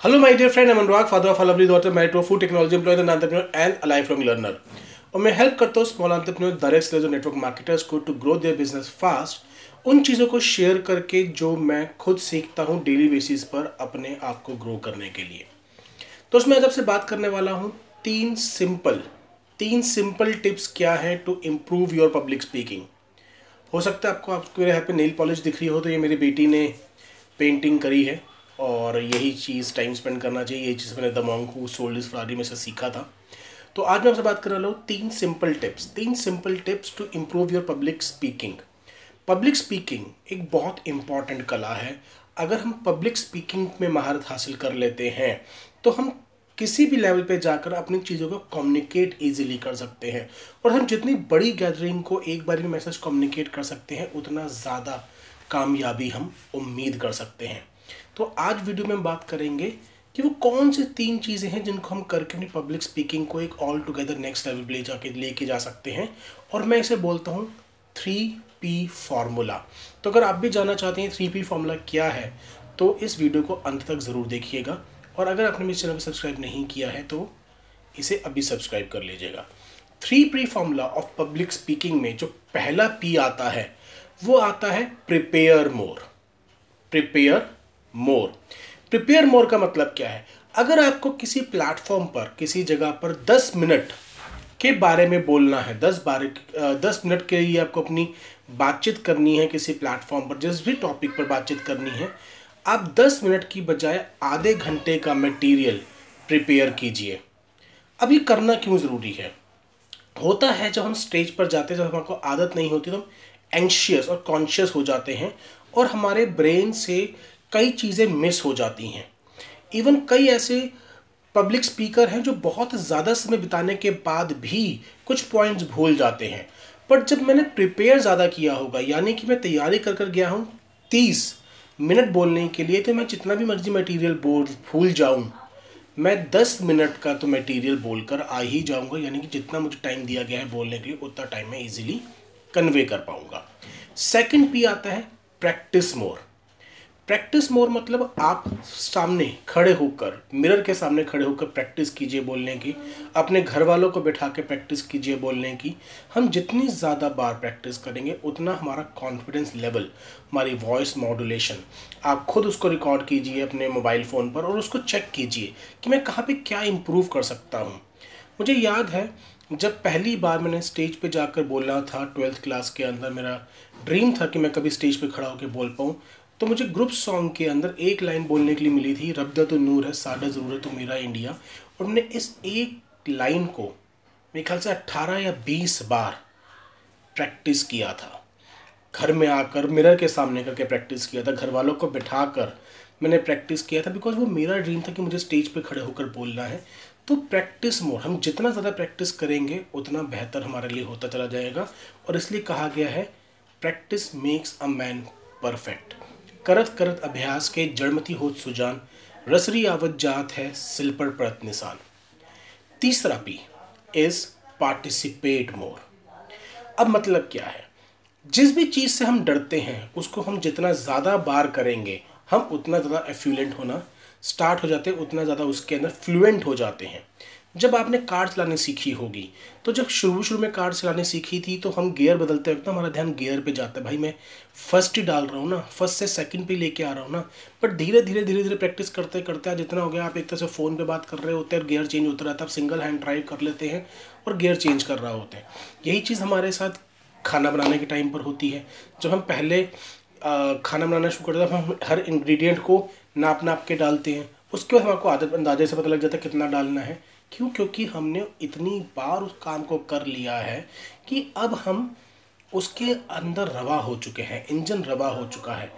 Hello, my dear friend. I'm Anurag, father of a lovely daughter, married to a food technology employee, an. और मैं help करता हूँ small entrepreneur direct sellers और network marketers को to grow their business fast उन चीज़ों को share करके जो मैं खुद सीखता हूँ डेली बेसिस पर अपने आप को ग्रो करने के लिए तो उसमें आज आपसे बात करने वाला हूँ तीन सिंपल तीन सिंपल टिप्स क्या है to improve your public speaking हो सकता है आपको आपको मेरे हाथ पे नेल पॉलिश दिख रही हो तो ये मेरी बेटी ने पेंटिंग करी है और यही चीज़ टाइम स्पेंड करना चाहिए, यही चीज़ मैंने the monk who sold his Ferrari में से सीखा था। तो आज मैं आपसे बात कर रहा हूँ तीन सिंपल टिप्स तीन simple tips to improve your public speaking public speaking एक बहुत इंपॉर्टेंट कला है। अगर हम पब्लिक स्पीकिंग में महारत हासिल कर लेते हैं तो हम किसी भी लेवल पे जाकर अपनी चीज़ों को कम्युनिकेट इजीली कर सकते हैं। और हम जितनी बड़ी गैदरिंग को एक बार में मैसेज कम्युनिकेट कर सकते हैं, उतना ज़्यादा कामयाबी हम उम्मीद कर सकते हैं। तो आज वीडियो में हम बात करेंगे कि वो कौन सी तीन चीज़ें हैं जिनको हम करके अपनी पब्लिक स्पीकिंग को एक ऑल टुगेदर नेक्स्ट लेवल पर ले जाके, लेके जा सकते हैं। और मैं इसे बोलता हूँ थ्री पी फार्मूला तो अगर आप भी जानना चाहते हैं थ्री पी फार्मूला क्या है तो इस वीडियो को अंत तक ज़रूर देखिएगा। और अगर आपने मेरे चैनल को सब्सक्राइब नहीं किया है तो इसे अभी सब्सक्राइब कर लीजिएगा। Three P formula of public speaking में जो पहला पी आता है, वो आता है prepare more prepare more. Prepare more का मतलब क्या है? अगर आपको किसी प्लेटफॉर्म पर, किसी जगह पर 10 मिनट के बारे में बोलना है 10 बारे दस मिनट के लिए आपको अपनी बातचीत करनी है किसी प्लेटफॉर्म पर, जिस भी टॉपिक पर बातचीत करनी है, आप 10 मिनट की बजाय आधे घंटे का मटेरियल प्रिपेयर कीजिए। अभी करना क्यों ज़रूरी है? होता है जब हम स्टेज पर जाते हैं, जब हमको आदत नहीं होती तो हम एंशियस और कॉन्शियस हो जाते हैं और हमारे ब्रेन से कई चीज़ें मिस हो जाती हैं। इवन कई ऐसे पब्लिक स्पीकर हैं जो बहुत ज़्यादा समय बिताने के बाद भी कुछ पॉइंट्स भूल जाते हैं। पर जब मैंने प्रिपेयर ज़्यादा किया होगा, यानी कि मैं तैयारी कर कर गया हूँ तीस मिनट बोलने के लिए तो मैं जितना भी मर्ज़ी मटेरियल बोल, भूल जाऊँ, मैं दस मिनट का तो मटेरियल बोलकर आ ही जाऊँगा। यानी कि जितना मुझे टाइम दिया गया है बोलने के लिए, उतना टाइम मैं ईजिली कन्वे कर पाऊँगा। सेकेंड पी आता है प्रैक्टिस मोर प्रैक्टिस मोर मतलब आप सामने खड़े होकर मिरर के सामने खड़े होकर प्रैक्टिस कीजिए बोलने की। अपने घर वालों को बैठा के प्रैक्टिस कीजिए बोलने की। हम जितनी ज़्यादा बार प्रैक्टिस करेंगे, उतना हमारा कॉन्फिडेंस लेवल हमारी वॉइस मॉडुलेशन आप खुद उसको रिकॉर्ड कीजिए अपने मोबाइल फ़ोन पर और उसको चेक कीजिए कि मैं कहाँ पर क्या इम्प्रूव कर सकता हूँ। मुझे याद है, जब पहली बार मैंने स्टेज पे जाकर बोलना था ट्वेल्थ क्लास के अंदर मेरा ड्रीम था कि मैं कभी स्टेज पे खड़ा होकर बोल पाऊँ तो मुझे ग्रुप सॉन्ग के अंदर एक लाइन बोलने के लिए मिली थी रब्दा तो नूर है साडा ज़रूर तो मेरा इंडिया। और मैंने इस एक लाइन को, मेरे ख्याल से अट्ठारह या बीस बार प्रैक्टिस किया था। घर में आकर, मिरर के सामने करके प्रैक्टिस किया था घर वालों को बिठा कर मैंने प्रैक्टिस किया था बिकॉज़ वो मेरा ड्रीम था कि मुझे स्टेज पे खड़े होकर बोलना है। तो प्रैक्टिस मोड हम जितना ज़्यादा प्रैक्टिस करेंगे, उतना बेहतर हमारे लिए होता चला जाएगा। और इसलिए कहा गया है, practice makes a man perfect करत करत अभ्यास के जड़मती होत सुजान, रसरी आवत जात है सिलपर प्रत निशान। तीसरा पी इज़ पार्टिसिपेट मोर। अब मतलब क्या है? जिस भी चीज़ से हम डरते हैं, उसको हम जितना ज़्यादा बार करेंगे, हम उतना ज़्यादा एफ्लुएंट होना स्टार्ट हो जाते हैं, उतना ज़्यादा उसके अंदर फ्लुएंट हो जाते हैं। जब आपने कार चलाने सीखी होगी तो जब शुरू शुरू में कार चलाने सीखी थी तो हम गियर बदलते वक्त हमारा ध्यान गियर पे जाता है। भाई, मैं फ़र्स्ट ही डाल रहा हूँ ना फ़र्स्ट से सेकंड पे लेके आ रहा हूँ ना बट धीरे धीरे धीरे धीरे प्रैक्टिस करते करते जितना हो गया, आप एक तरह से फ़ोन पे बात कर रहे होते हैं और गियर चेंज होता रहता है, आप सिंगल हैंड ड्राइव कर लेते हैं और गियर चेंज कर रहा होते हैं। यही चीज़ हमारे साथ खाना बनाने के टाइम पर होती है। जब हम पहले खाना बनाना शुरू करते हैं हम हर इंग्रेडिएंट को नाप नाप के डालते हैं। उसके बाद हमको आदत अंदाजे से पता लग जाता है कितना डालना है। क्यों? क्योंकि हमने इतनी बार उस काम को कर लिया है कि अब हम उसके अंदर रवा हो चुके हैं, इंजन रवा हो चुका है।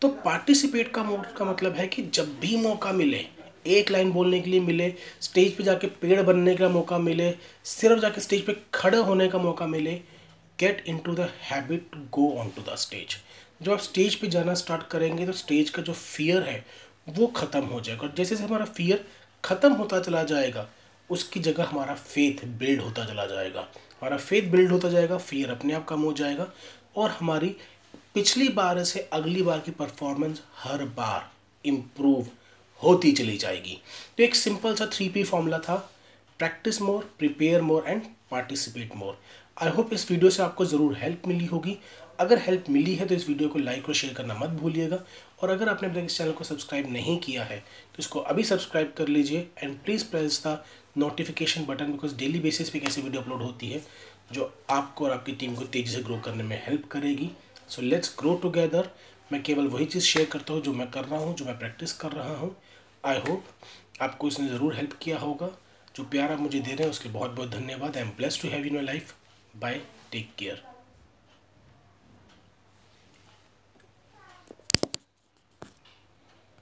तो पार्टिसिपेट का मोड का मतलब है कि जब भी मौका मिले, एक लाइन बोलने के लिए मिले स्टेज पे जाके पेड़ बनने का मौका मिले, सिर्फ़ जाके स्टेज पे खड़े होने का मौका मिले get in to the habit to go on to the stage जब आप स्टेज पे जाना स्टार्ट करेंगे तो स्टेज का जो फियर है, वो ख़त्म हो जाएगा। और जैसे जैसे हमारा फियर ख़त्म होता चला जाएगा उसकी जगह हमारा फेथ बिल्ड होता चला जाएगा। हमारा फेथ बिल्ड होता जाएगा फियर अपने आप कम हो जाएगा और हमारी पिछली बार से अगली बार की परफॉर्मेंस हर बार इम्प्रूव होती चली जाएगी। तो एक सिंपल सा थ्री पी फॉर्मूला था practice more prepare more and participate more I hope इस वीडियो से आपको ज़रूर हेल्प मिली होगी। अगर हेल्प मिली है तो इस वीडियो को लाइक और शेयर करना मत भूलिएगा। और अगर आपने अपने इस चैनल को सब्सक्राइब नहीं किया है तो इसको अभी सब्सक्राइब कर लीजिए and please press the notification button because daily basis पे कैसे वीडियो अपलोड होती है, जो आपको और आपकी टीम को तेज़ी से ग्रो करने में हेल्प करेगी। सो लेट्स ग्रो टुगेदर मैं केवल वही चीज़ शेयर करता हूँ जो मैं कर रहा हूँ, जो मैं प्रैक्टिस कर रहा हूँ। आई होप आपको इसने ज़रूर हेल्प किया होगा। जो प्यार आप मुझे दे रहे हैं, उसके बहुत बहुत धन्यवाद I am bless to have in my life bye take care